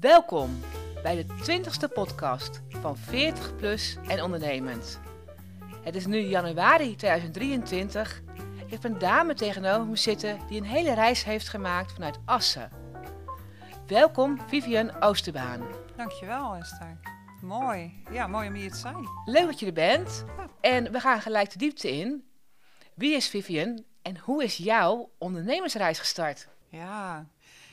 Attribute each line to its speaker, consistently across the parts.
Speaker 1: Welkom bij de 20ste podcast van 40 Plus en Ondernemend. Het is nu januari 2023. Ik heb een dame tegenover me zitten die een hele reis heeft gemaakt vanuit Assen. Welkom Vivian Oosterbaan.
Speaker 2: Dankjewel Esther. Mooi. Ja, mooi om hier te zijn.
Speaker 1: Leuk dat je er bent. En we gaan gelijk de diepte in. Wie is Vivian en hoe is jouw ondernemersreis gestart?
Speaker 2: Ja.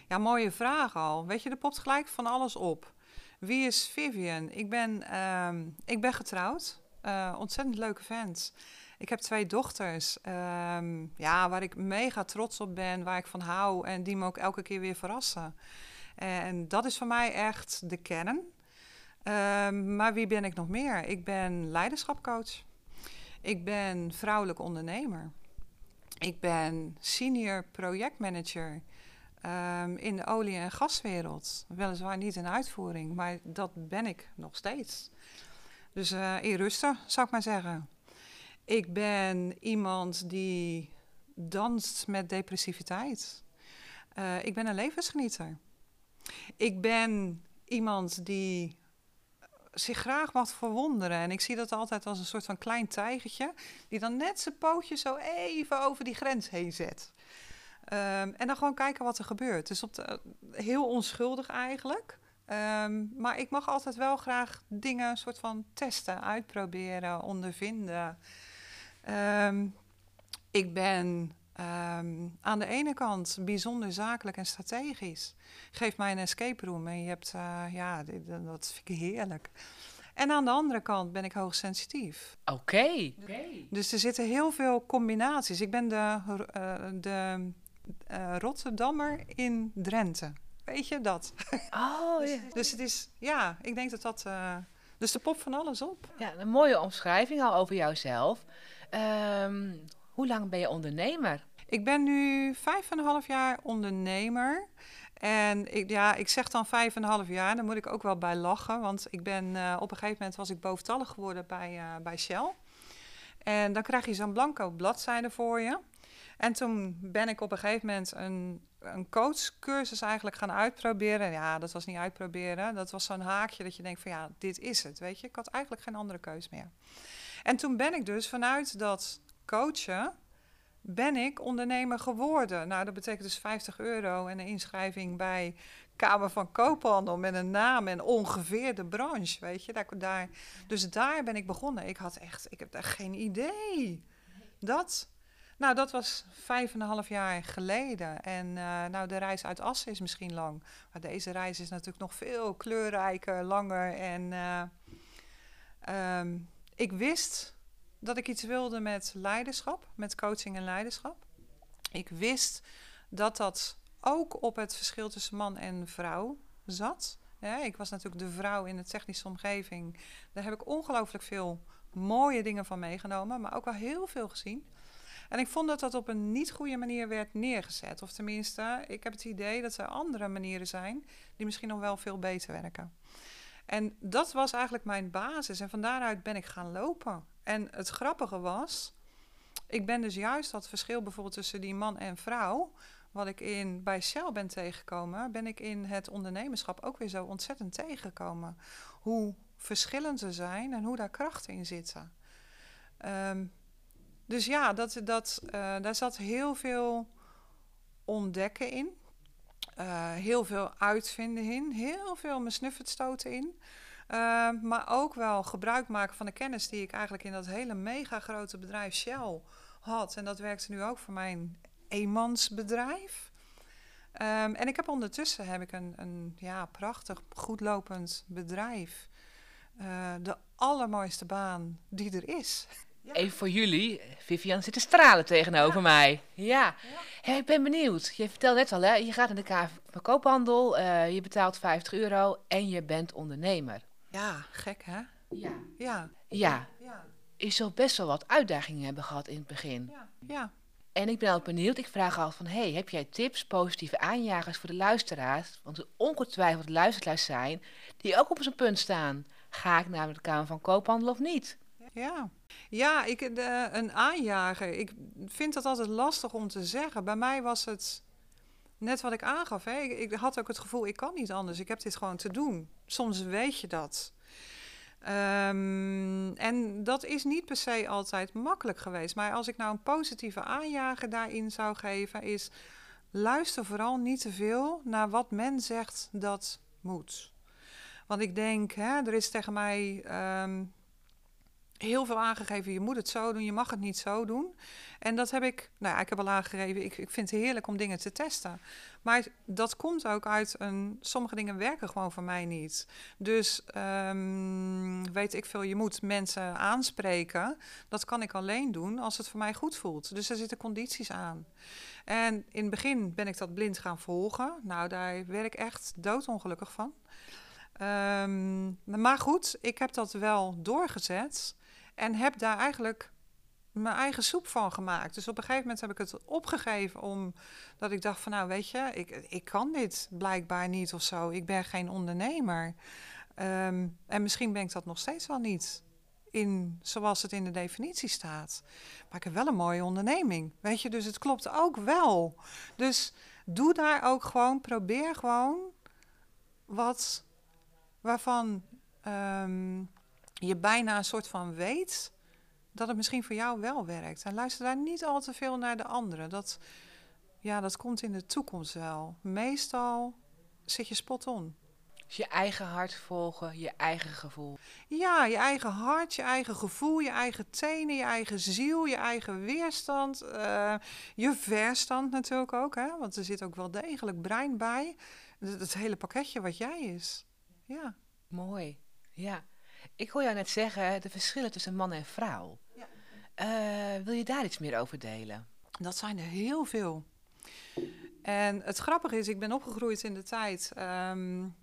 Speaker 2: Ja, mooie vraag al. Weet je, er popt gelijk van alles op. Wie is Vivian? Ik ben, ehm, ik ben getrouwd. Uh, ontzettend leuke vent. Ik heb twee dochters, ehm, ja, waar ik mega trots op ben, waar ik van hou en die me ook elke keer weer verrassen. En dat is voor mij echt de kern. Ehm, maar wie ben ik nog meer? Ik ben leiderschapcoach. Ik ben vrouwelijk ondernemer. Ik ben senior projectmanager um, in de olie- en gaswereld. Weliswaar niet in uitvoering, maar dat ben ik nog steeds. Dus uh, in rusten, zou ik maar zeggen. Ik ben iemand die danst met depressiviteit. Uh, ik ben een levensgenieter. Ik ben iemand die zich graag wat verwonderen. En ik zie dat altijd als een soort van klein tijgertje, die dan net zijn pootje zo even over die grens heen zet. Um, en dan gewoon kijken wat er gebeurt. Dus op de, heel onschuldig eigenlijk. Um, maar ik mag altijd wel graag dingen soort van testen, uitproberen, ondervinden. Um, ik ben Um, aan de ene kant bijzonder zakelijk en strategisch. Geef mij een escape room en je hebt, uh, ja, dit, dat vind ik heerlijk. En aan de andere kant ben ik hoogsensitief.
Speaker 1: Oké. Okay.
Speaker 2: Okay. Dus er zitten heel veel combinaties. Ik ben de, uh, de uh, Rotterdammer in Drenthe. Weet je dat?
Speaker 1: Oh,
Speaker 2: dus, dus, het is, ja, ik denk dat dat. dus de pop van alles op.
Speaker 1: Ja, een mooie omschrijving al over jouzelf. Um, hoe lang ben je ondernemer?
Speaker 2: Ik ben nu vijf en een half jaar ondernemer. En ik, ja, ik zeg dan vijf en een half jaar, daar moet ik ook wel bij lachen. Want ik ben, uh, op een gegeven moment was ik boventallig geworden bij, uh, bij Shell. En dan krijg je zo'n blanco bladzijde voor je. En toen ben ik op een gegeven moment een, een coachcursus eigenlijk gaan uitproberen. Ja, dat was niet uitproberen. Dat was zo'n haakje dat je denkt van ja, dit is het. Weet je, ik had eigenlijk geen andere keus meer. En toen ben ik dus vanuit dat coachen, ben ik ondernemer geworden. Nou, dat betekent dus 50 euro en een inschrijving bij Kamer van Koophandel met een naam en ongeveer de branche, weet je. Daar, daar, dus daar ben ik begonnen. Ik had echt, ik heb daar geen idee. Dat, nou, dat was vijf en een half jaar geleden. En uh, nou, de reis uit Assen is misschien lang. Maar deze reis is natuurlijk nog veel kleurrijker, langer. En uh, um, ik wist dat ik iets wilde met leiderschap, met coaching en leiderschap. Ik wist dat dat ook op het verschil tussen man en vrouw zat. Ik was natuurlijk de vrouw in de technische omgeving. Daar heb ik ongelooflijk veel mooie dingen van meegenomen, maar ook wel heel veel gezien. En ik vond dat dat op een niet goede manier werd neergezet. Of tenminste, ik heb het idee dat er andere manieren zijn die misschien nog wel veel beter werken. En dat was eigenlijk mijn basis. En van daaruit ben ik gaan lopen. En het grappige was, ik ben dus juist dat verschil bijvoorbeeld tussen die man en vrouw, wat ik in, bij Shell ben tegengekomen, ben ik in het ondernemerschap ook weer zo ontzettend tegengekomen. Hoe verschillend ze zijn en hoe daar krachten in zitten. Um, dus ja, dat, dat, uh, daar zat heel veel ontdekken in. Uh, heel veel uitvinden in. Heel veel me stoten in. Uh, maar ook wel gebruik maken van de kennis die ik eigenlijk in dat hele mega grote bedrijf Shell had. En dat werkte nu ook voor mijn eenmansbedrijf. Um, en ik heb ondertussen heb ik een, een ja, prachtig, goedlopend bedrijf. De allermooiste baan die er is.
Speaker 1: Even voor jullie, Vivian zit te stralen tegenover mij. Ja. ik ben benieuwd. Je vertelde net al, hè, je gaat in de Kamer van Koophandel, uh, je betaalt 50 euro en je bent ondernemer.
Speaker 2: Ja, gek hè?
Speaker 1: Ja.
Speaker 2: Ja.
Speaker 1: Ja. ja. Je zult best wel wat uitdagingen hebben gehad in het begin.
Speaker 2: Ja. ja.
Speaker 1: En ik ben al benieuwd, ik vraag al van, hey, heb jij tips, positieve aanjagers voor de luisteraars? Want er ongetwijfeld luisteraars zijn die ook op zo'n punt staan. Ga ik naar de Kamer van Koophandel of niet?
Speaker 2: Ja, ja ik, de, een aanjager. Ik vind dat altijd lastig om te zeggen. Bij mij was het net wat ik aangaf, hè, ik, ik had ook het gevoel, ik kan niet anders. Ik heb dit gewoon te doen. Soms weet je dat. Ehm, en dat is niet per se altijd makkelijk geweest. Maar als ik nou een positieve aanjager daarin zou geven, is luister vooral niet te veel naar wat men zegt dat moet. Want ik denk, hè, er is tegen mij ehm, heel veel aangegeven. Je moet het zo doen, je mag het niet zo doen. En dat heb ik, nou ja, ik heb al aangegeven. Ik, ik vind het heerlijk om dingen te testen. Maar dat komt ook uit een. Sommige dingen werken gewoon voor mij niet. Dus um, weet ik veel, je moet mensen aanspreken. Dat kan ik alleen doen als het voor mij goed voelt. Dus er zitten condities aan. En in het begin ben ik dat blind gaan volgen. Nou, daar werd ik echt doodongelukkig van. Um, maar goed, ik heb dat wel doorgezet. En heb daar eigenlijk mijn eigen soep van gemaakt. Dus op een gegeven moment heb ik het opgegeven omdat ik dacht van nou weet je, ik, ik kan dit blijkbaar niet of zo. Ik ben geen ondernemer. Ehm, en misschien ben ik dat nog steeds wel niet. In, zoals het in de definitie staat. Maar ik heb wel een mooie onderneming. Weet je, dus het klopt ook wel. Dus doe daar ook gewoon, probeer gewoon wat waarvan ehm, je bijna een soort van weet dat het misschien voor jou wel werkt. En luister daar niet al te veel naar de anderen. Dat, ja, dat komt in de toekomst wel. Meestal zit je spot on.
Speaker 1: Dus je eigen hart volgen, je eigen gevoel.
Speaker 2: Ja, je eigen hart, je eigen gevoel, je eigen tenen, je eigen ziel, je eigen weerstand. Uh, je verstand natuurlijk ook, hè? want er zit ook wel degelijk brein bij. Het, het hele pakketje wat jij is. Ja.
Speaker 1: Mooi, ja. Ik hoor jou net zeggen de verschillen tussen man en vrouw. Ja. Uh, wil je daar iets meer over delen?
Speaker 2: Dat zijn er heel veel. En het grappige is, ik ben opgegroeid in de tijd. Um,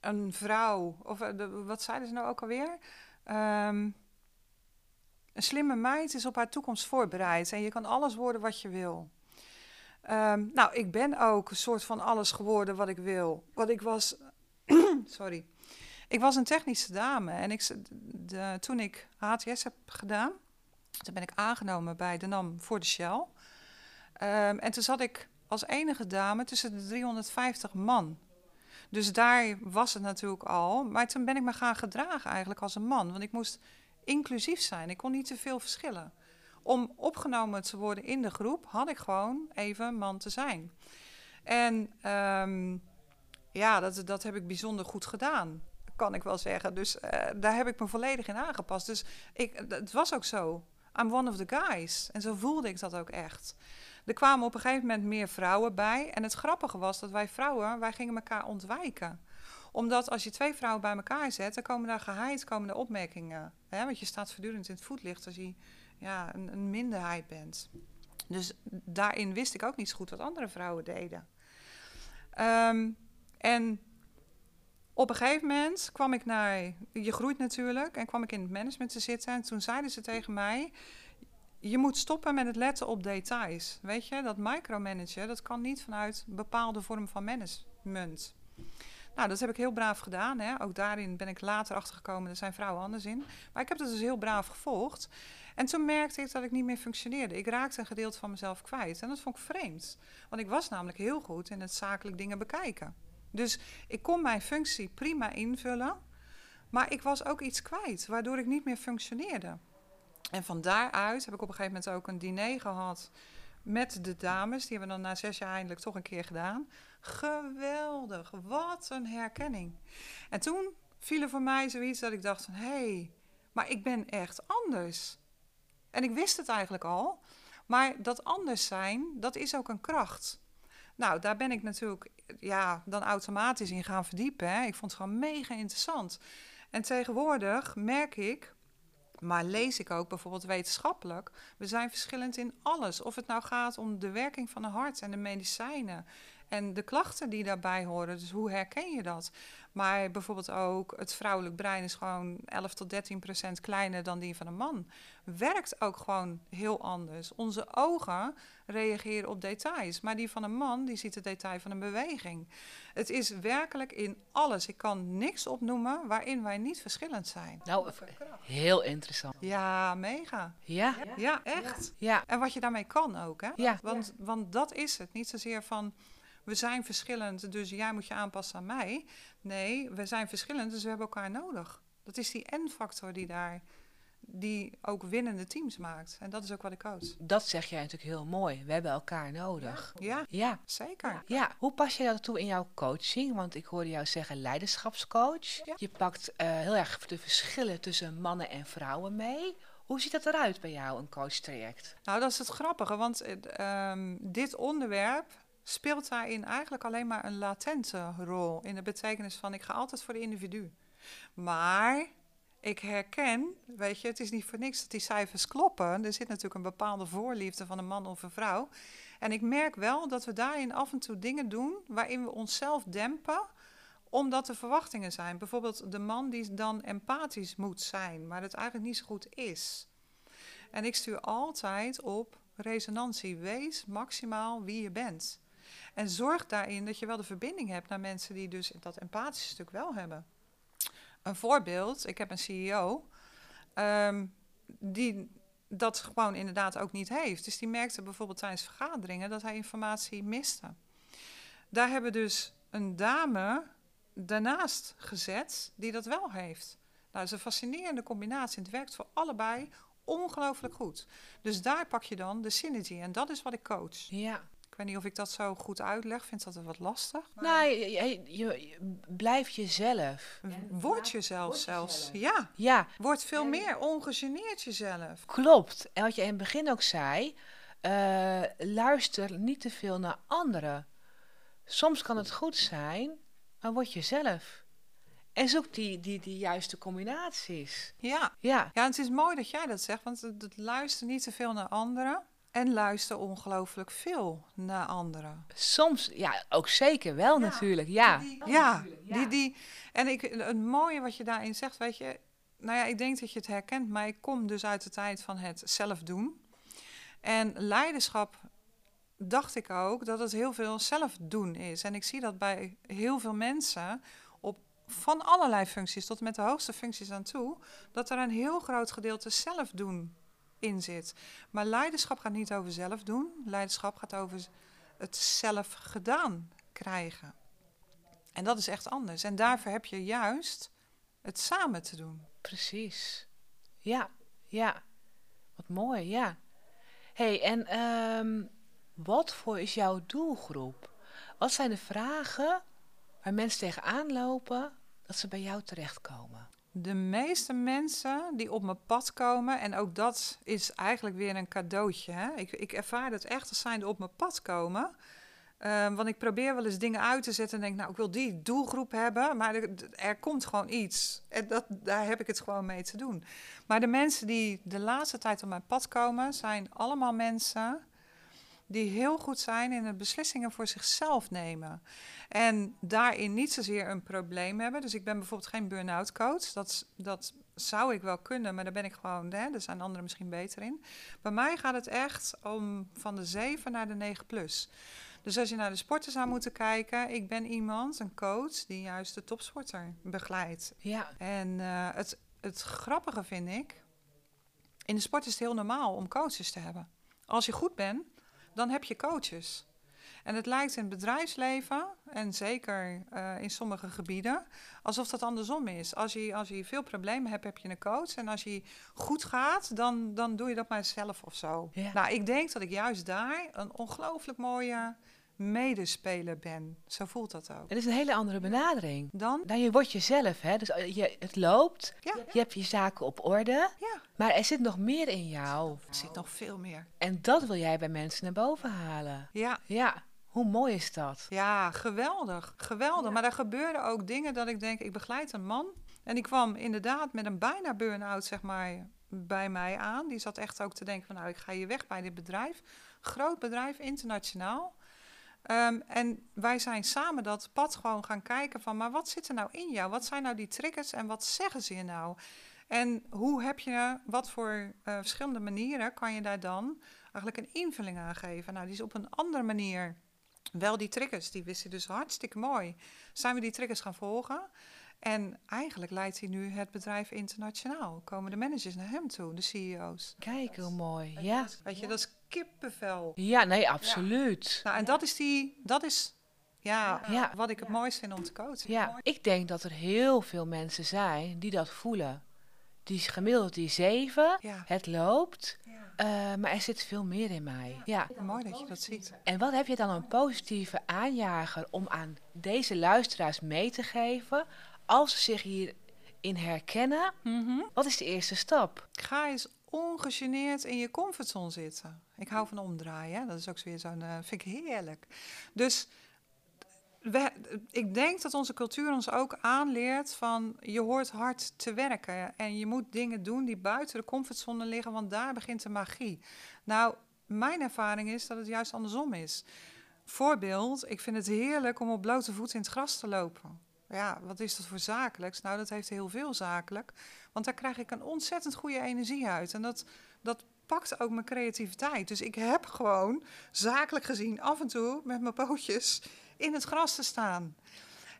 Speaker 2: een vrouw, of de, wat zeiden ze nou ook alweer? Um, een slimme meid is op haar toekomst voorbereid en je kan alles worden wat je wil. Um, nou, ik ben ook een soort van alles geworden wat ik wil. Wat ik was, sorry, ik was een technische dame en ik, toen ik HTS heb gedaan, toen ben ik aangenomen bij de NAM voor de Shell. Um, en toen zat ik als enige dame tussen de 350 man. Dus daar was het natuurlijk al. Maar toen ben ik me gaan gedragen eigenlijk als een man. Want ik moest inclusief zijn. Ik kon niet te veel verschillen. Om opgenomen te worden in de groep had ik gewoon even man te zijn. En um, ja, dat, dat heb ik bijzonder goed gedaan kan ik wel zeggen. Dus uh, daar heb ik me volledig in aangepast. Dus ik, het was ook zo. I'm one of the guys. En zo voelde ik dat ook echt. Er kwamen op een gegeven moment meer vrouwen bij. En het grappige was dat wij vrouwen, wij gingen elkaar ontwijken omdat als je twee vrouwen bij elkaar zet, dan komen daar geheid, komen er opmerkingen. Hè? Want je staat voortdurend in het voetlicht als je ja, een, een minderheid bent. Dus daarin wist ik ook niet zo goed wat andere vrouwen deden. Um, en op een gegeven moment kwam ik naar, je groeit natuurlijk, en kwam ik in het management te zitten. En toen zeiden ze tegen mij, je moet stoppen met het letten op details. Weet je, dat micromanagen, dat kan niet vanuit een bepaalde vorm van management. Nou, dat heb ik heel braaf gedaan. Hè. Ook daarin ben ik later achtergekomen, er zijn vrouwen anders in. Maar ik heb dat dus heel braaf gevolgd. En toen merkte ik dat ik niet meer functioneerde. Ik raakte een gedeelte van mezelf kwijt. En dat vond ik vreemd. Want ik was namelijk heel goed in het zakelijk dingen bekijken. Dus ik kon mijn functie prima invullen, maar ik was ook iets kwijt, waardoor ik niet meer functioneerde. En van daaruit heb ik op een gegeven moment ook een diner gehad met de dames. Die hebben dan na zes jaar eindelijk toch een keer gedaan. Geweldig, wat een herkenning. En toen viel er voor mij zoiets dat ik dacht van... hé, hey, maar ik ben echt anders. En ik wist het eigenlijk al. Maar dat anders zijn, dat is ook een kracht. Nou, daar ben ik natuurlijk ja, dan automatisch in gaan verdiepen. Hè. Ik vond het gewoon mega interessant. En tegenwoordig merk ik, maar lees ik ook bijvoorbeeld wetenschappelijk, we zijn verschillend in alles. Of het nou gaat om de werking van het hart en de medicijnen en de klachten die daarbij horen. Dus hoe herken je dat? Maar bijvoorbeeld ook het vrouwelijk brein is gewoon 11 tot 13 procent kleiner dan die van een man. Werkt ook gewoon heel anders. Onze ogen reageren op details, maar die van een man die ziet het detail van een beweging. Het is werkelijk in alles. Ik kan niks opnoemen waarin wij niet verschillend zijn.
Speaker 1: Nou, heel interessant.
Speaker 2: Ja, mega.
Speaker 1: Ja?
Speaker 2: Ja, echt. Ja. En wat je daarmee kan ook, hè?
Speaker 1: Ja.
Speaker 2: Want, want dat is het. Niet zozeer van we zijn verschillend, dus jij moet je aanpassen aan mij. Nee, we zijn verschillend, dus we hebben elkaar nodig. Dat is die N-factor die daar, die ook winnende teams maakt. En dat is ook wat ik coach.
Speaker 1: Dat zeg jij natuurlijk heel mooi. We hebben elkaar nodig.
Speaker 2: Ja,
Speaker 1: Ja.
Speaker 2: zeker.
Speaker 1: Ja, hoe pas je dat toe in jouw coaching? Want ik hoorde jou zeggen leiderschapscoach.
Speaker 2: Ja.
Speaker 1: Je pakt eh, heel erg de verschillen tussen mannen en vrouwen mee. Hoe ziet dat eruit bij jou, een coachtraject?
Speaker 2: Nou, dat is het grappige, want eh, ehm, dit onderwerp speelt daarin eigenlijk alleen maar een latente rol. In de betekenis van ik ga altijd voor de individu. Maar ik herken, weet je, het is niet voor niks dat die cijfers kloppen. Er zit natuurlijk een bepaalde voorliefde van een man of een vrouw. En ik merk wel dat we daarin af en toe dingen doen waarin we onszelf dempen omdat er verwachtingen zijn. Bijvoorbeeld de man die dan empathisch moet zijn, maar het eigenlijk niet zo goed is. En ik stuur altijd op resonantie. Wees maximaal wie je bent. En zorg daarin dat je wel de verbinding hebt naar mensen die dus dat empathische stuk wel hebben. Een voorbeeld, ik heb een CEO ehm, die dat gewoon inderdaad ook niet heeft. Dus die merkte bijvoorbeeld tijdens vergaderingen dat hij informatie miste. Daar hebben dus een dame daarnaast gezet die dat wel heeft. Nou, dat is een fascinerende combinatie. Het werkt voor allebei ongelooflijk goed. Dus daar pak je dan de synergy. En dat is wat ik coach.
Speaker 1: Ja.
Speaker 2: Ik weet niet of ik dat zo goed uitleg. Vind dat wat lastig.
Speaker 1: Nou, je, je, je- je- blijf jezelf.
Speaker 2: Word jezelf zelfs. Ja,
Speaker 1: Ja,
Speaker 2: word veel meer ongegeneerd jezelf.
Speaker 1: klopt. En wat je in het begin ook zei, eh, luister niet te veel naar anderen. Soms kan het goed zijn, maar word jezelf. En zoek die, die, die juiste combinaties.
Speaker 2: Ja.
Speaker 1: Ja,
Speaker 2: ja, en het is mooi dat jij dat zegt. Want het, het luister niet te veel naar anderen. En luister ongelooflijk veel naar anderen.
Speaker 1: soms, ja, ook zeker wel natuurlijk. Ja,
Speaker 2: Ja, die, die, en ik, het mooie wat je daarin zegt, weet je, nou ja, ik denk dat je het herkent, maar ik kom dus uit de tijd van het zelf doen. En leiderschap dacht ik ook dat het heel veel zelf doen is. En ik zie dat bij heel veel mensen op van allerlei functies tot met de hoogste functies aan toe, dat er een heel groot gedeelte zelf doen in zit. Maar leiderschap gaat niet over zelf doen. Leiderschap gaat over het zelf gedaan krijgen. En dat is echt anders. En daarvoor heb je juist het samen te doen.
Speaker 1: precies. Ja, ja. Wat mooi, ja. hey, en ehm, wat voor is jouw doelgroep? Wat zijn de vragen waar mensen tegenaan lopen dat ze bij jou terechtkomen?
Speaker 2: De meeste mensen die op mijn pad komen, en ook dat is eigenlijk weer een cadeautje. Hè? Ik, ik ervaar het echt als zijnde op mijn pad komen. Ehm, want ik probeer wel eens dingen uit te zetten en denk, nou, ik wil die doelgroep hebben, maar er, er komt gewoon iets. En dat, daar heb ik het gewoon mee te doen. Maar de mensen die de laatste tijd op mijn pad komen, zijn allemaal mensen die heel goed zijn in het beslissingen voor zichzelf nemen. En daarin niet zozeer een probleem hebben. Dus ik ben bijvoorbeeld geen burn-out coach. Dat, dat zou ik wel kunnen, maar daar ben ik gewoon, hè, daar zijn anderen misschien beter in. Bij mij gaat het echt om van de 7 naar de 9 plus. Dus als je naar de sporten zou moeten kijken, ik ben iemand, een coach, die juist de topsporter begeleidt.
Speaker 1: Ja,
Speaker 2: En eh, het, het grappige vind ik, in de sport is het heel normaal om coaches te hebben. Als je goed bent, dan heb je coaches. En het lijkt in het bedrijfsleven, en zeker eh, in sommige gebieden, alsof dat andersom is. Als je, als je veel problemen hebt, heb je een coach. En als je goed gaat, dan, dan doe je dat maar zelf of zo.
Speaker 1: Ja.
Speaker 2: Nou, ik denk dat ik juist daar een ongelooflijk mooie medespeler ben. Zo voelt dat ook.
Speaker 1: het is een hele andere benadering.
Speaker 2: Dan,
Speaker 1: Nou, je wordt jezelf, hè? Dus eh, je, het loopt,
Speaker 2: ja,
Speaker 1: je hebt je zaken op orde,
Speaker 2: ja,
Speaker 1: maar er zit nog meer in jou.
Speaker 2: er zit nog veel meer.
Speaker 1: En dat wil jij bij mensen naar boven halen.
Speaker 2: Ja,
Speaker 1: Ja, hoe mooi is dat?
Speaker 2: Ja, geweldig. Geweldig. Maar er gebeurden ook dingen dat ik denk, ik begeleid een man. En die kwam inderdaad met een bijna burn-out, zeg maar, bij mij aan. Die zat echt ook te denken van, nou, ik ga hier weg bij dit bedrijf. Groot bedrijf, internationaal. Ehm, en wij zijn samen dat pad gewoon gaan kijken van, maar wat zit er nou in jou? Wat zijn nou die triggers en wat zeggen ze je nou? En hoe heb je, wat voor eh, verschillende manieren kan je daar dan eigenlijk een invulling aan geven? Nou, die is op een andere manier wel die triggers, die wist hij dus hartstikke mooi. Zijn we die triggers gaan volgen? En eigenlijk leidt hij nu het bedrijf internationaal. Komen de managers naar hem toe, de CEO's.
Speaker 1: Kijk hoe mooi. Ja,
Speaker 2: Weet je, dat is kippenvel.
Speaker 1: ja nee, absoluut.
Speaker 2: Nou, en dat is, die, dat is Ja,
Speaker 1: Ja.
Speaker 2: wat ik het mooiste vind om te coachen.
Speaker 1: Ja, ik denk dat er heel veel mensen zijn die dat voelen. Die is gemiddeld die zeven,
Speaker 2: Ja.
Speaker 1: het loopt, eh, maar er zit veel meer in mij. Ja.
Speaker 2: Mooi dat je dat ziet.
Speaker 1: En wat heb je dan een positieve aanjager om aan deze luisteraars mee te geven als ze zich hierin herkennen? Wat is de eerste stap?
Speaker 2: Ga eens ongegeneerd in je comfortzone zitten. Ik hou van omdraaien. Dat is ook weer zo'n. eh vind ik heerlijk. Dus ik denk dat onze cultuur ons ook aanleert van je hoort hard te werken en je moet dingen doen die buiten de comfortzone liggen, want daar begint de magie. Nou, mijn ervaring is dat het juist andersom is. Voorbeeld, ik vind het heerlijk om op blote voeten in het gras te lopen. Ja, wat is dat voor zakelijks? Nou, dat heeft heel veel zakelijk. Want daar krijg ik een ontzettend goede energie uit. En dat, dat pakt ook mijn creativiteit. Dus ik heb gewoon, zakelijk gezien, af en toe met mijn pootjes in het gras te staan.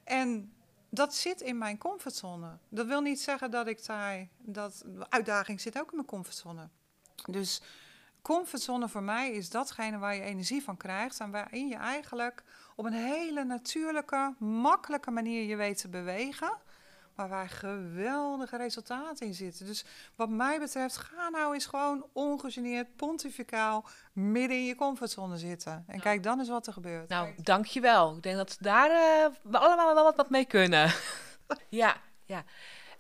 Speaker 2: En dat zit in mijn comfortzone. Dat wil niet zeggen dat ik daar... Dat, uitdaging zit ook in mijn comfortzone. Dus comfortzone voor mij is datgene waar je energie van krijgt... en waarin je eigenlijk op een hele natuurlijke, makkelijke manier je weet te bewegen... maar waar geweldige resultaten in zitten. Dus wat mij betreft, ga nou eens gewoon ongegeneerd, pontificaal... midden in je comfortzone zitten. En kijk dan eens wat er gebeurt.
Speaker 1: Nou, dankjewel. Ik denk dat daar eh, we allemaal wel wat, wat mee kunnen. ja, ja.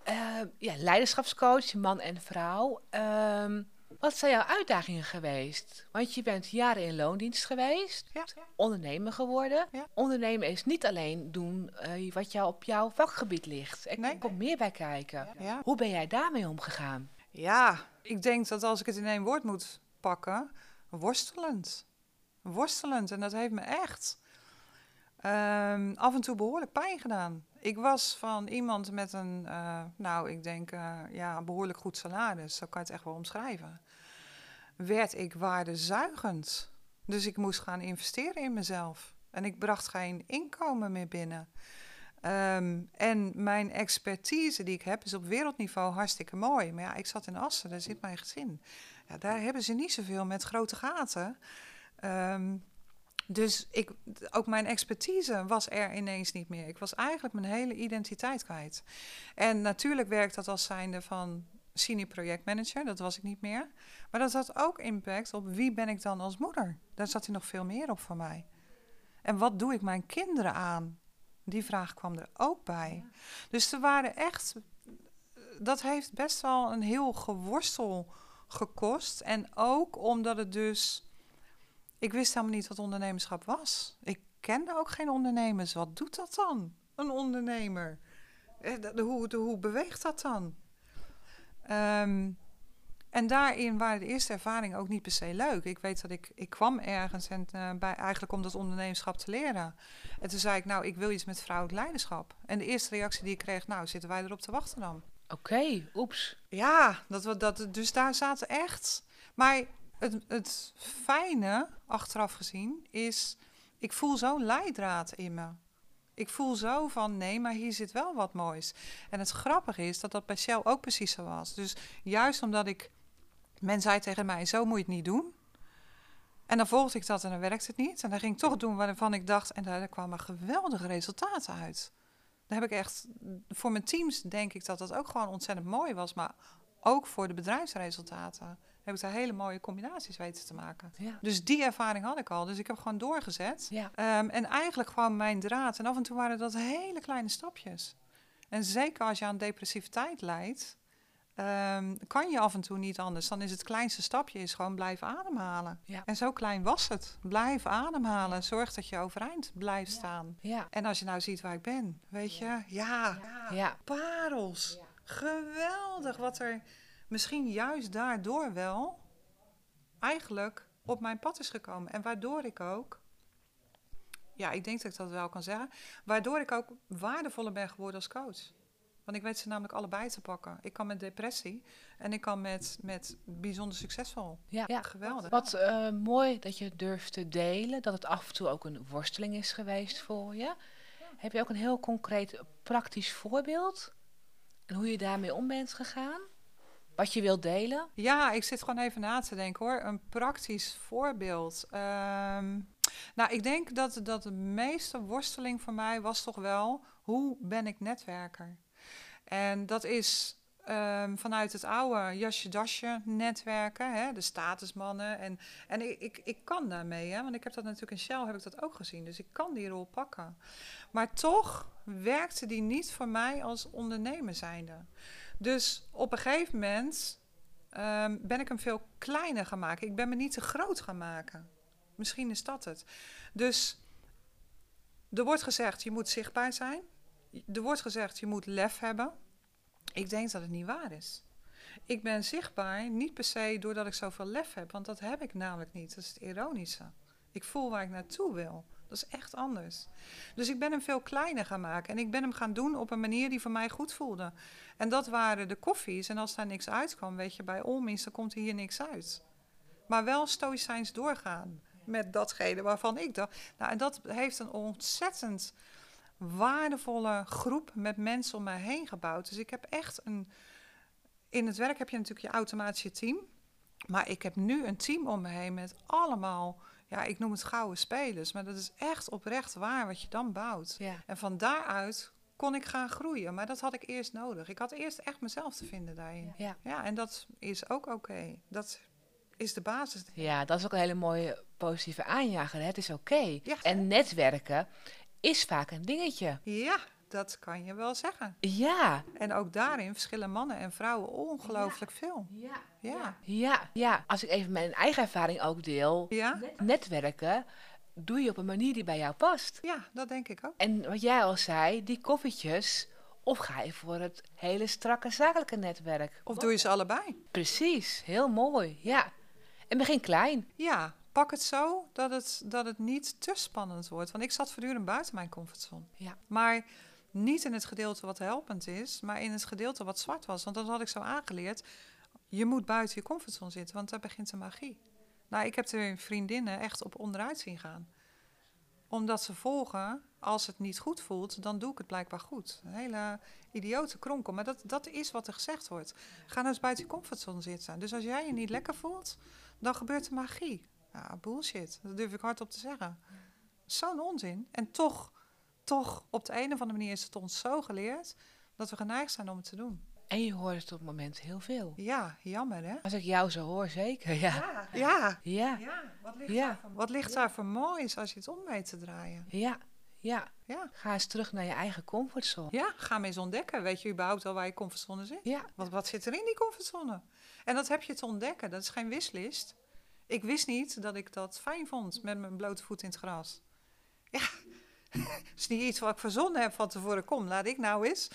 Speaker 1: Eh, ja, leiderschapscoach, man en vrouw. Ehm, wat zijn jouw uitdagingen geweest? Want je bent jaren in loondienst geweest,
Speaker 2: Ja.
Speaker 1: ondernemer geworden.
Speaker 2: Ja.
Speaker 1: Ondernemen is niet alleen doen eh, wat jou op jouw vakgebied ligt. Er
Speaker 2: Nee.
Speaker 1: komt meer bij kijken.
Speaker 2: Ja.
Speaker 1: Hoe ben jij daarmee omgegaan?
Speaker 2: Ja, ik denk dat als ik het in één woord moet pakken, worstelend. Worstelend. En dat heeft me echt ehm, af en toe behoorlijk pijn gedaan. Ik was van iemand met een, eh, nou, ik denk, eh, ja, behoorlijk goed salaris. Zo kan je het echt wel omschrijven. Werd ik waardezuigend. Dus ik moest gaan investeren in mezelf. En ik bracht geen inkomen meer binnen. Ehm, en mijn expertise die ik heb is op wereldniveau hartstikke mooi. Maar ja, ik zat in Assen, daar zit mijn gezin. Ja, daar hebben ze niet zoveel met grote gaten. Ehm, dus ik, ook mijn expertise was er ineens niet meer. Ik was eigenlijk mijn hele identiteit kwijt. En natuurlijk werkt dat als zijnde van senior projectmanager, dat was ik niet meer. Maar dat had ook impact op wie ben ik dan als moeder. Daar zat hij nog veel meer op voor mij. En wat doe ik mijn kinderen aan? Die vraag kwam er ook bij. Dus er waren echt. Dat heeft best wel een heel geworstel gekost. En ook omdat het dus. Ik wist helemaal niet wat ondernemerschap was. Ik kende ook geen ondernemers. Wat doet dat dan? Een ondernemer. Eh, Hoe, hoe beweegt dat dan? Ehm, en daarin waren de eerste ervaringen ook niet per se leuk. Ik weet dat ik, ik kwam ergens en, eh, bij, eigenlijk om dat ondernemerschap te leren. En toen zei ik, nou, ik wil iets met vrouwelijk leiderschap. En de eerste reactie die ik kreeg, nou, zitten wij erop te wachten dan?
Speaker 1: Oké, oeps.
Speaker 2: Ja, dat, dat, dus daar zaten echt. Maar het, het fijne, achteraf gezien, is. Ik voel zo'n leidraad in me. Ik voel zo van nee, maar hier zit wel wat moois. En het grappige is dat dat bij Shell ook precies zo was. Dus juist omdat ik. Men zei tegen mij: zo moet je het niet doen. En dan volgde ik dat en dan werkte het niet. En dan ging ik toch doen waarvan ik dacht. En daar, kwamen geweldige resultaten uit. Daar heb ik echt. Voor mijn teams denk ik dat dat ook gewoon ontzettend mooi was. Maar ook voor de bedrijfsresultaten heb ik daar hele mooie combinaties weten te maken.
Speaker 1: Ja.
Speaker 2: Dus die ervaring had ik al. Dus ik heb gewoon doorgezet.
Speaker 1: Ja.
Speaker 2: Ehm, en eigenlijk gewoon mijn draad. En af en toe waren dat hele kleine stapjes. En zeker als je aan depressiviteit lijdt, ehm, kan je af en toe niet anders. Dan is het kleinste stapje is gewoon blijven ademhalen.
Speaker 1: Ja.
Speaker 2: En zo klein was het. Blijf ademhalen. Zorg dat je overeind blijft staan. En als je nou ziet waar ik ben, weet je, ja,
Speaker 1: Ja.
Speaker 2: parels. Geweldig wat er misschien juist daardoor wel eigenlijk op mijn pad is gekomen. En waardoor ik ook, ja, ik denk dat ik dat wel kan zeggen, waardoor ik ook waardevoller ben geworden als coach. Want ik weet ze namelijk allebei te pakken. Ik kan met depressie en ik kan met, met bijzonder succesvol.
Speaker 1: Ja. ja.
Speaker 2: Geweldig.
Speaker 1: Wat eh, mooi dat je durft te delen, dat het af en toe ook een worsteling is geweest voor je. Heb je ook een heel concreet praktisch voorbeeld? En hoe je daarmee om bent gegaan? Wat je wilt delen?
Speaker 2: Ja, ik zit gewoon even na te denken hoor. Een praktisch voorbeeld. Ehm, Nou, ik denk dat, dat de meeste worsteling voor mij was toch wel... hoe ben ik netwerker? En dat is ehm, vanuit het oude jasje-dasje netwerken, hè, de statusmannen. En, en ik, ik, ik kan daarmee, hè, want ik heb dat natuurlijk in Shell heb ik dat ook gezien. Dus ik kan die rol pakken. Maar toch werkte die niet voor mij als ondernemer zijnde. Dus op een gegeven moment ehm, ben ik hem veel kleiner gaan maken. Ik ben me niet te groot gaan maken. Misschien is dat het. Dus er wordt gezegd, je moet zichtbaar zijn. Er wordt gezegd, je moet lef hebben. Ik denk dat het niet waar is. Ik ben zichtbaar niet per se doordat ik zoveel lef heb, want dat heb ik namelijk niet. Dat is het ironische. Ik voel waar ik naartoe wil. Dat is echt anders. Dus ik ben hem veel kleiner gaan maken. En ik ben hem gaan doen op een manier die voor mij goed voelde. En dat waren de koffies. En als daar niks uitkwam, weet je, bij Olmins, dan komt hier niks uit. Maar wel stoïcijns doorgaan met datgene waarvan ik dacht. Nou, en dat heeft een ontzettend waardevolle groep met mensen om mij heen gebouwd. Dus ik heb echt een. In het werk heb je natuurlijk je automatische team. Maar ik heb nu een team om me heen met allemaal, ja, ik noem het gouden spelers. Maar dat is echt oprecht waar wat je dan bouwt.
Speaker 1: Ja.
Speaker 2: En van daaruit kon ik gaan groeien. Maar dat had ik eerst nodig. Ik had eerst echt mezelf te vinden daarin.
Speaker 1: Ja.
Speaker 2: Ja, en dat is ook oké. Dat is de basis.
Speaker 1: ja, dat is ook een hele mooie positieve aanjager. hè. Het is oké.
Speaker 2: Ja.
Speaker 1: En netwerken is vaak een dingetje.
Speaker 2: Ja, dat kan je wel zeggen.
Speaker 1: Ja,
Speaker 2: En ook daarin verschillen mannen en vrouwen ongelooflijk veel.
Speaker 1: ja,
Speaker 2: Ja.
Speaker 1: ja, ja. Als ik even mijn eigen ervaring ook deel.
Speaker 2: Ja?
Speaker 1: Netwerken doe je op een manier die bij jou past.
Speaker 2: Ja, dat denk ik ook.
Speaker 1: En wat jij al zei, die koffietjes. Of ga je voor het hele strakke zakelijke netwerk?
Speaker 2: Of doe je ze allebei?
Speaker 1: Precies, heel mooi. Ja. En begin klein.
Speaker 2: Ja, pak het zo dat het, dat het niet te spannend wordt. Want ik zat voortdurend buiten mijn comfortzone.
Speaker 1: Ja.
Speaker 2: Maar niet in het gedeelte wat helpend is, maar in het gedeelte wat zwart was. Want dat had ik zo aangeleerd. Je moet buiten je comfortzone zitten, want daar begint de magie. Nou, ik heb er vriendinnen echt op onderuit zien gaan. Omdat ze volgen, als het niet goed voelt, dan doe ik het blijkbaar goed. Een hele idiote kronkel. Maar dat, dat is wat er gezegd wordt. Ga nou eens buiten je comfortzone zitten. Dus als jij je niet lekker voelt, dan gebeurt er magie. Ja, bullshit. Dat durf ik hardop te zeggen. Zo'n onzin. En toch, toch, op de een of andere manier is het ons zo geleerd dat we geneigd zijn om het te doen.
Speaker 1: En je hoort het op het moment heel veel.
Speaker 2: Ja, jammer hè?
Speaker 1: Als ik jou zo hoor, zeker. Ja.
Speaker 2: Ja.
Speaker 1: Ja.
Speaker 2: ja. Wat ligt,
Speaker 1: Ja.
Speaker 2: Daar, voor, wat ligt daar voor moois als je het om weet te draaien?
Speaker 1: Ja. Ja.
Speaker 2: Ja.
Speaker 1: Ga eens terug naar je eigen comfortzone.
Speaker 2: Ja, ga maar eens ontdekken. Weet je überhaupt al waar je comfortzone zit?
Speaker 1: Ja.
Speaker 2: Wat, wat zit er in die comfortzone? En dat heb je te ontdekken. Dat is geen wislist. Ik wist niet dat ik dat fijn vond met mijn blote voet in het gras. Ja, het is niet iets wat ik verzonnen heb van tevoren. Kom, laat ik nou eens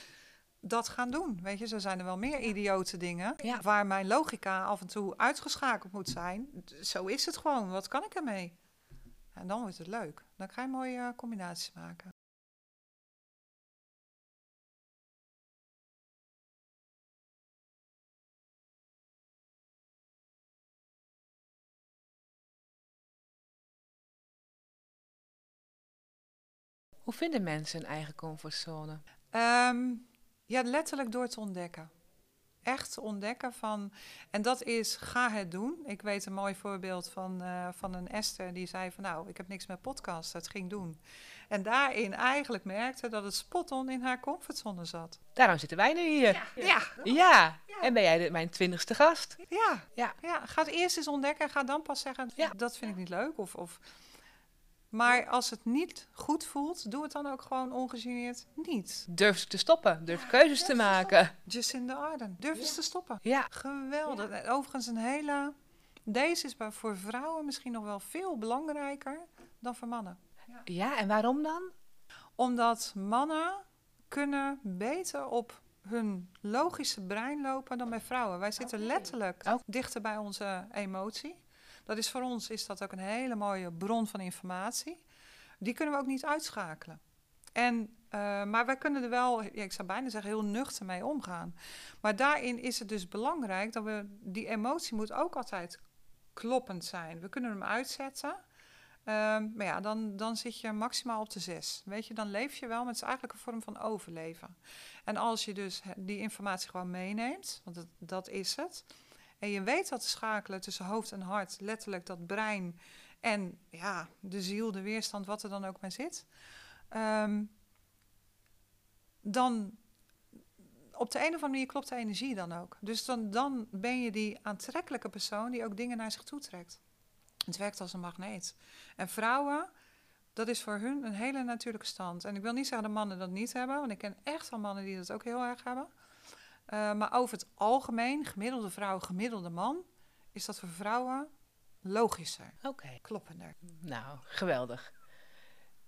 Speaker 2: dat gaan doen. Weet je, zo zijn er wel meer idiote dingen
Speaker 1: Ja.
Speaker 2: waar mijn logica af en toe uitgeschakeld moet zijn. Zo is het gewoon. Wat kan ik ermee? En dan wordt het leuk. Dan ga je mooie eh, combinaties maken.
Speaker 1: Hoe vinden mensen hun eigen comfortzone?
Speaker 2: Ehm, ja, letterlijk door te ontdekken. Echt te ontdekken van. En dat is ga het doen. Ik weet een mooi voorbeeld van, eh, van een Esther die zei van nou, ik heb niks met podcast, het ging doen. En daarin eigenlijk merkte dat het spot on in haar comfortzone zat.
Speaker 1: Daarom zitten wij nu hier.
Speaker 2: Ja,
Speaker 1: Ja. En ben jij de, mijn twintigste gast?
Speaker 2: ja,
Speaker 1: Ja.
Speaker 2: ja. Ga het eerst eens ontdekken en ga dan pas zeggen,
Speaker 1: Ja.
Speaker 2: dat vind ik niet leuk. Of, of. Maar als het niet goed voelt, doe het dan ook gewoon ongegeneerd niet.
Speaker 1: Durf te stoppen. Durf keuzes te maken.
Speaker 2: Jacinda Arden, durf eens te stoppen.
Speaker 1: Ja.
Speaker 2: Geweldig. En Overigens een hele... Deze is voor vrouwen misschien nog wel veel belangrijker dan voor mannen.
Speaker 1: Ja, en waarom dan?
Speaker 2: Omdat mannen kunnen beter op hun logische brein lopen dan bij vrouwen. Wij zitten letterlijk
Speaker 1: Ook.
Speaker 2: dichter bij onze emotie. Dat is voor ons is dat ook een hele mooie bron van informatie. Die kunnen we ook niet uitschakelen. En, eh, maar wij kunnen er wel, ja, ik zou bijna zeggen, heel nuchter mee omgaan. Maar daarin is het dus belangrijk dat we, die emotie moet ook altijd kloppend zijn. We kunnen hem uitzetten. Ehm, maar ja, dan, dan zit je maximaal op de zes. Weet je, dan leef je wel, maar het is eigenlijk een vorm van overleven. En als je dus die informatie gewoon meeneemt, want dat is het. En je weet dat te schakelen tussen hoofd en hart, letterlijk dat brein En ja, de ziel, de weerstand, wat er dan ook maar zit. Ehm, dan op de een of andere manier klopt de energie dan ook. Dus dan, dan ben je die aantrekkelijke persoon die ook dingen naar zich toe trekt. Het werkt als een magneet. En vrouwen, dat is voor hun een hele natuurlijke stand. En ik wil niet zeggen dat mannen dat niet hebben, want ik ken echt wel mannen die dat ook heel erg hebben. Uh, maar over het algemeen, gemiddelde vrouw, gemiddelde man, is dat voor vrouwen logischer.
Speaker 1: Oké.
Speaker 2: Kloppender.
Speaker 1: Nou, geweldig.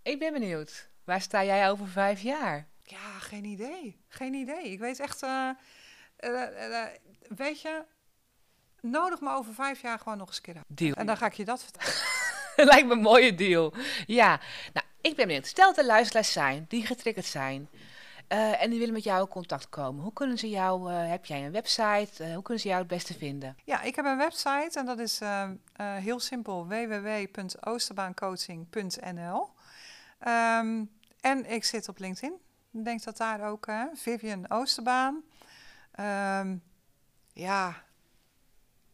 Speaker 1: Ik ben benieuwd. Waar sta jij over vijf jaar?
Speaker 2: Ja, geen idee. Geen idee. Ik weet echt. Uh, uh, weet je, nodig me over vijf jaar gewoon nog eens een keer.
Speaker 1: Deal.
Speaker 2: En dan ga ik je dat vertellen.
Speaker 1: Lijkt me een mooie deal. Ja, nou, ik ben benieuwd. Stel dat er luisteraars zijn die getriggerd zijn. Uh, en die willen met jou in contact komen. Hoe kunnen ze jou, uh, heb jij een website? Uh, hoe kunnen ze jou het beste vinden?
Speaker 2: Ja, ik heb een website en dat is heel simpel: www.oosterbaancoaching.nl. Um, en ik zit op LinkedIn. Ik denk dat daar ook Vivian Oosterbaan. Um, ja,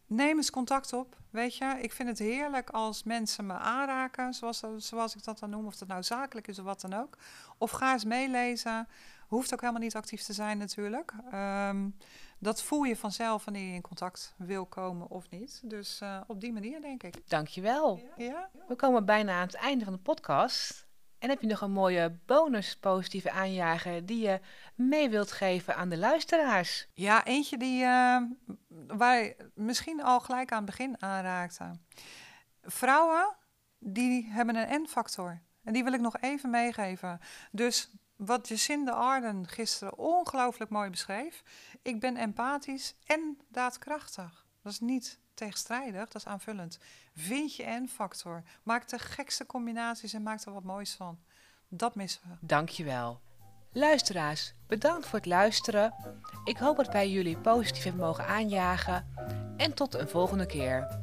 Speaker 2: neem eens contact op. Weet je, ik vind het heerlijk als mensen me aanraken, zoals, zoals ik dat dan noem, of dat nou zakelijk is of wat dan ook. Of ga eens meelezen. Hoeft ook helemaal niet actief te zijn natuurlijk. Um, dat voel je vanzelf wanneer je in contact wil komen of niet. Dus uh, op die manier denk ik.
Speaker 1: Dankjewel.
Speaker 2: Ja? ja?
Speaker 1: We komen bijna aan het einde van de podcast. En heb je nog een mooie bonus positieve aanjager die je mee wilt geven aan de luisteraars?
Speaker 2: Ja, eentje die uh, wij misschien al gelijk aan het begin aanraakten. Vrouwen die hebben een N-factor. En die wil ik nog even meegeven. Dus wat Jacinda Arden gisteren ongelooflijk mooi beschreef. Ik ben empathisch en daadkrachtig. Dat is niet tegenstrijdig, dat is aanvullend. Vind je N-factor. Maak de gekste combinaties en maak er wat moois van. Dat missen we.
Speaker 1: Dankjewel. Luisteraars, bedankt voor het luisteren. Ik hoop dat wij jullie positief hebben mogen aanjagen. En tot een volgende keer.